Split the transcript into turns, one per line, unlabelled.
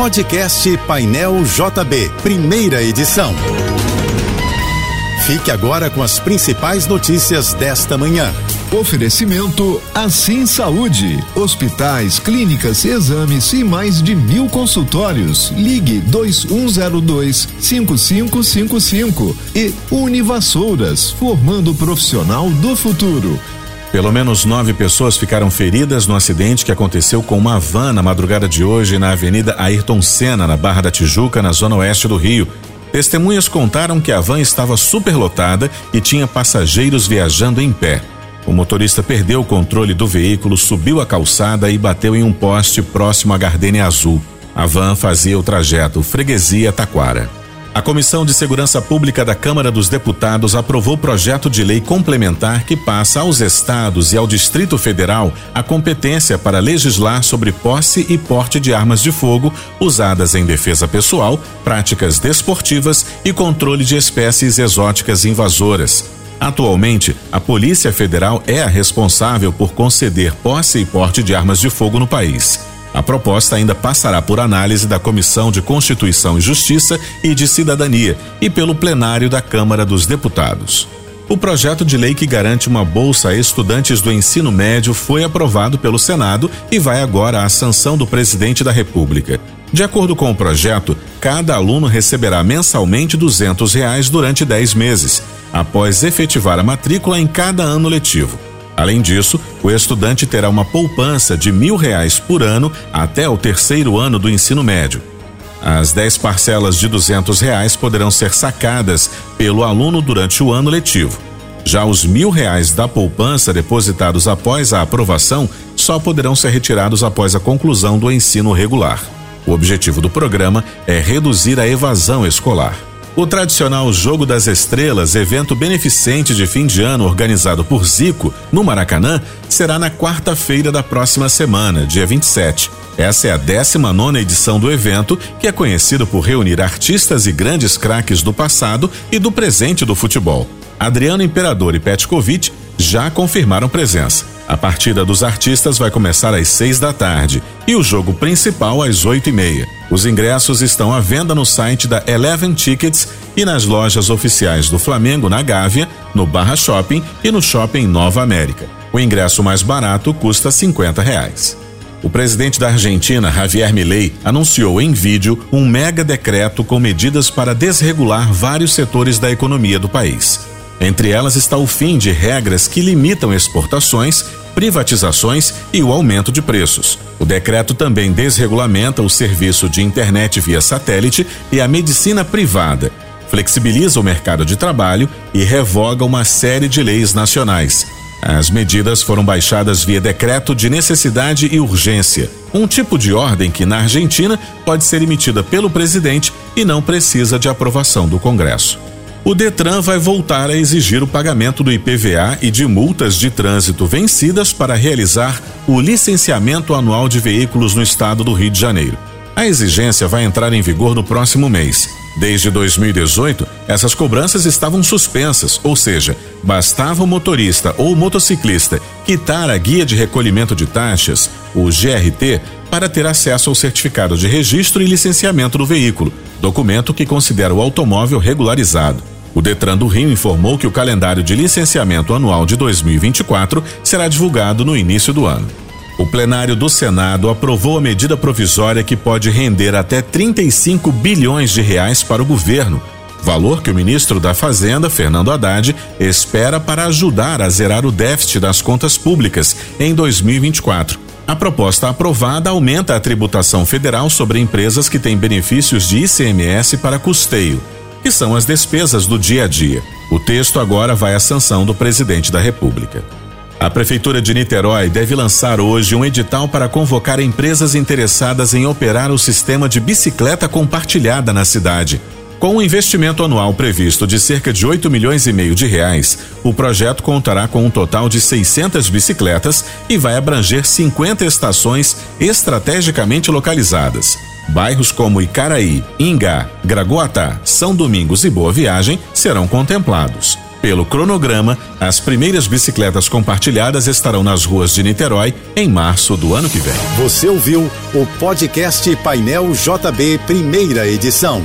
Podcast Painel JB, primeira edição. Fique agora com as principais notícias desta manhã.
Oferecimento Assim Saúde. Hospitais, clínicas, exames e mais de mil consultórios. Ligue 2102 5555 e Univassouras, formando o profissional do futuro.
Pelo menos nove pessoas ficaram feridas no acidente que aconteceu com uma van na madrugada de hoje na Avenida Ayrton Senna, na Barra da Tijuca, na zona oeste do Rio. Testemunhas contaram que a van estava superlotada e tinha passageiros viajando em pé. O motorista perdeu o controle do veículo, subiu a calçada e bateu em um poste próximo à Gardenia Azul. A van fazia o trajeto Freguesia-Taquara. A Comissão de Segurança Pública da Câmara dos Deputados aprovou projeto de lei complementar que passa aos estados e ao Distrito Federal a competência para legislar sobre posse e porte de armas de fogo usadas em defesa pessoal, práticas desportivas e controle de espécies exóticas invasoras. Atualmente, a Polícia Federal é a responsável por conceder posse e porte de armas de fogo no país. A proposta ainda passará por análise da Comissão de Constituição e Justiça e de Cidadania e pelo plenário da Câmara dos Deputados. O projeto de lei que garante uma bolsa a estudantes do ensino médio foi aprovado pelo Senado e vai agora à sanção do presidente da República. De acordo com o projeto, cada aluno receberá mensalmente duzentos reais durante 10 meses, após efetivar a matrícula em cada ano letivo. Além disso, o estudante terá uma poupança de mil reais por ano até o terceiro ano do ensino médio. As 10 parcelas de duzentos reais poderão ser sacadas pelo aluno durante o ano letivo. Já os mil reais da poupança depositados após a aprovação só poderão ser retirados após a conclusão do ensino regular. O objetivo do programa é reduzir a evasão escolar. O tradicional Jogo das Estrelas, evento beneficente de fim de ano organizado por Zico, no Maracanã, será na quarta-feira da próxima semana, dia 27. Essa é a 19 edição do evento, que é conhecido por reunir artistas e grandes craques do passado e do presente do futebol. Adriano Imperador e Petkovic já confirmaram presença. A partida dos artistas vai começar às seis da tarde e o jogo principal às oito e meia. Os ingressos estão à venda no site da Eleven Tickets e nas lojas oficiais do Flamengo na Gávea, no Barra Shopping e no Shopping Nova América. O ingresso mais barato custa 50 reais. O presidente da Argentina, Javier Milei, anunciou em vídeo um mega decreto com medidas para desregular vários setores da economia do país. Entre elas está o fim de regras que limitam exportações, privatizações e o aumento de preços. O decreto também desregulamenta o serviço de internet via satélite e a medicina privada, flexibiliza o mercado de trabalho e revoga uma série de leis nacionais. As medidas foram baixadas via decreto de necessidade e urgência, um tipo de ordem que na Argentina pode ser emitida pelo presidente e não precisa de aprovação do Congresso o Detran vai voltar a exigir o pagamento do IPVA e de multas de trânsito vencidas para realizar o licenciamento anual de veículos no estado do Rio de Janeiro. A exigência vai entrar em vigor no próximo mês. Desde 2018, essas cobranças estavam suspensas, ou seja, bastava o motorista ou motociclista quitar a guia de recolhimento de taxas, o GRT, para ter acesso ao certificado de registro e licenciamento do veículo, documento que considera o automóvel regularizado. O Detran do Rio informou que o calendário de licenciamento anual de 2024 será divulgado no início do ano. O plenário do Senado aprovou a medida provisória que pode render até 35 bilhões de reais para o governo, valor que o ministro da Fazenda, Fernando Haddad, espera para ajudar a zerar o déficit das contas públicas em 2024. A proposta aprovada aumenta a tributação federal sobre empresas que têm benefícios de ICMS para custeio que são as despesas do dia a dia. O texto agora vai à sanção do presidente da República. A Prefeitura de Niterói deve lançar hoje um edital para convocar empresas interessadas em operar o sistema de bicicleta compartilhada na cidade. Com um investimento anual previsto de cerca de 8 milhões e meio de reais, o projeto contará com um total de 600 bicicletas e vai abranger 50 estações estrategicamente localizadas. Bairros como Icaraí, Ingá, Gragoatá, São Domingos e Boa Viagem serão contemplados. Pelo cronograma, as primeiras bicicletas compartilhadas estarão nas ruas de Niterói em março do ano que vem.
Você ouviu o podcast Painel JB, primeira edição.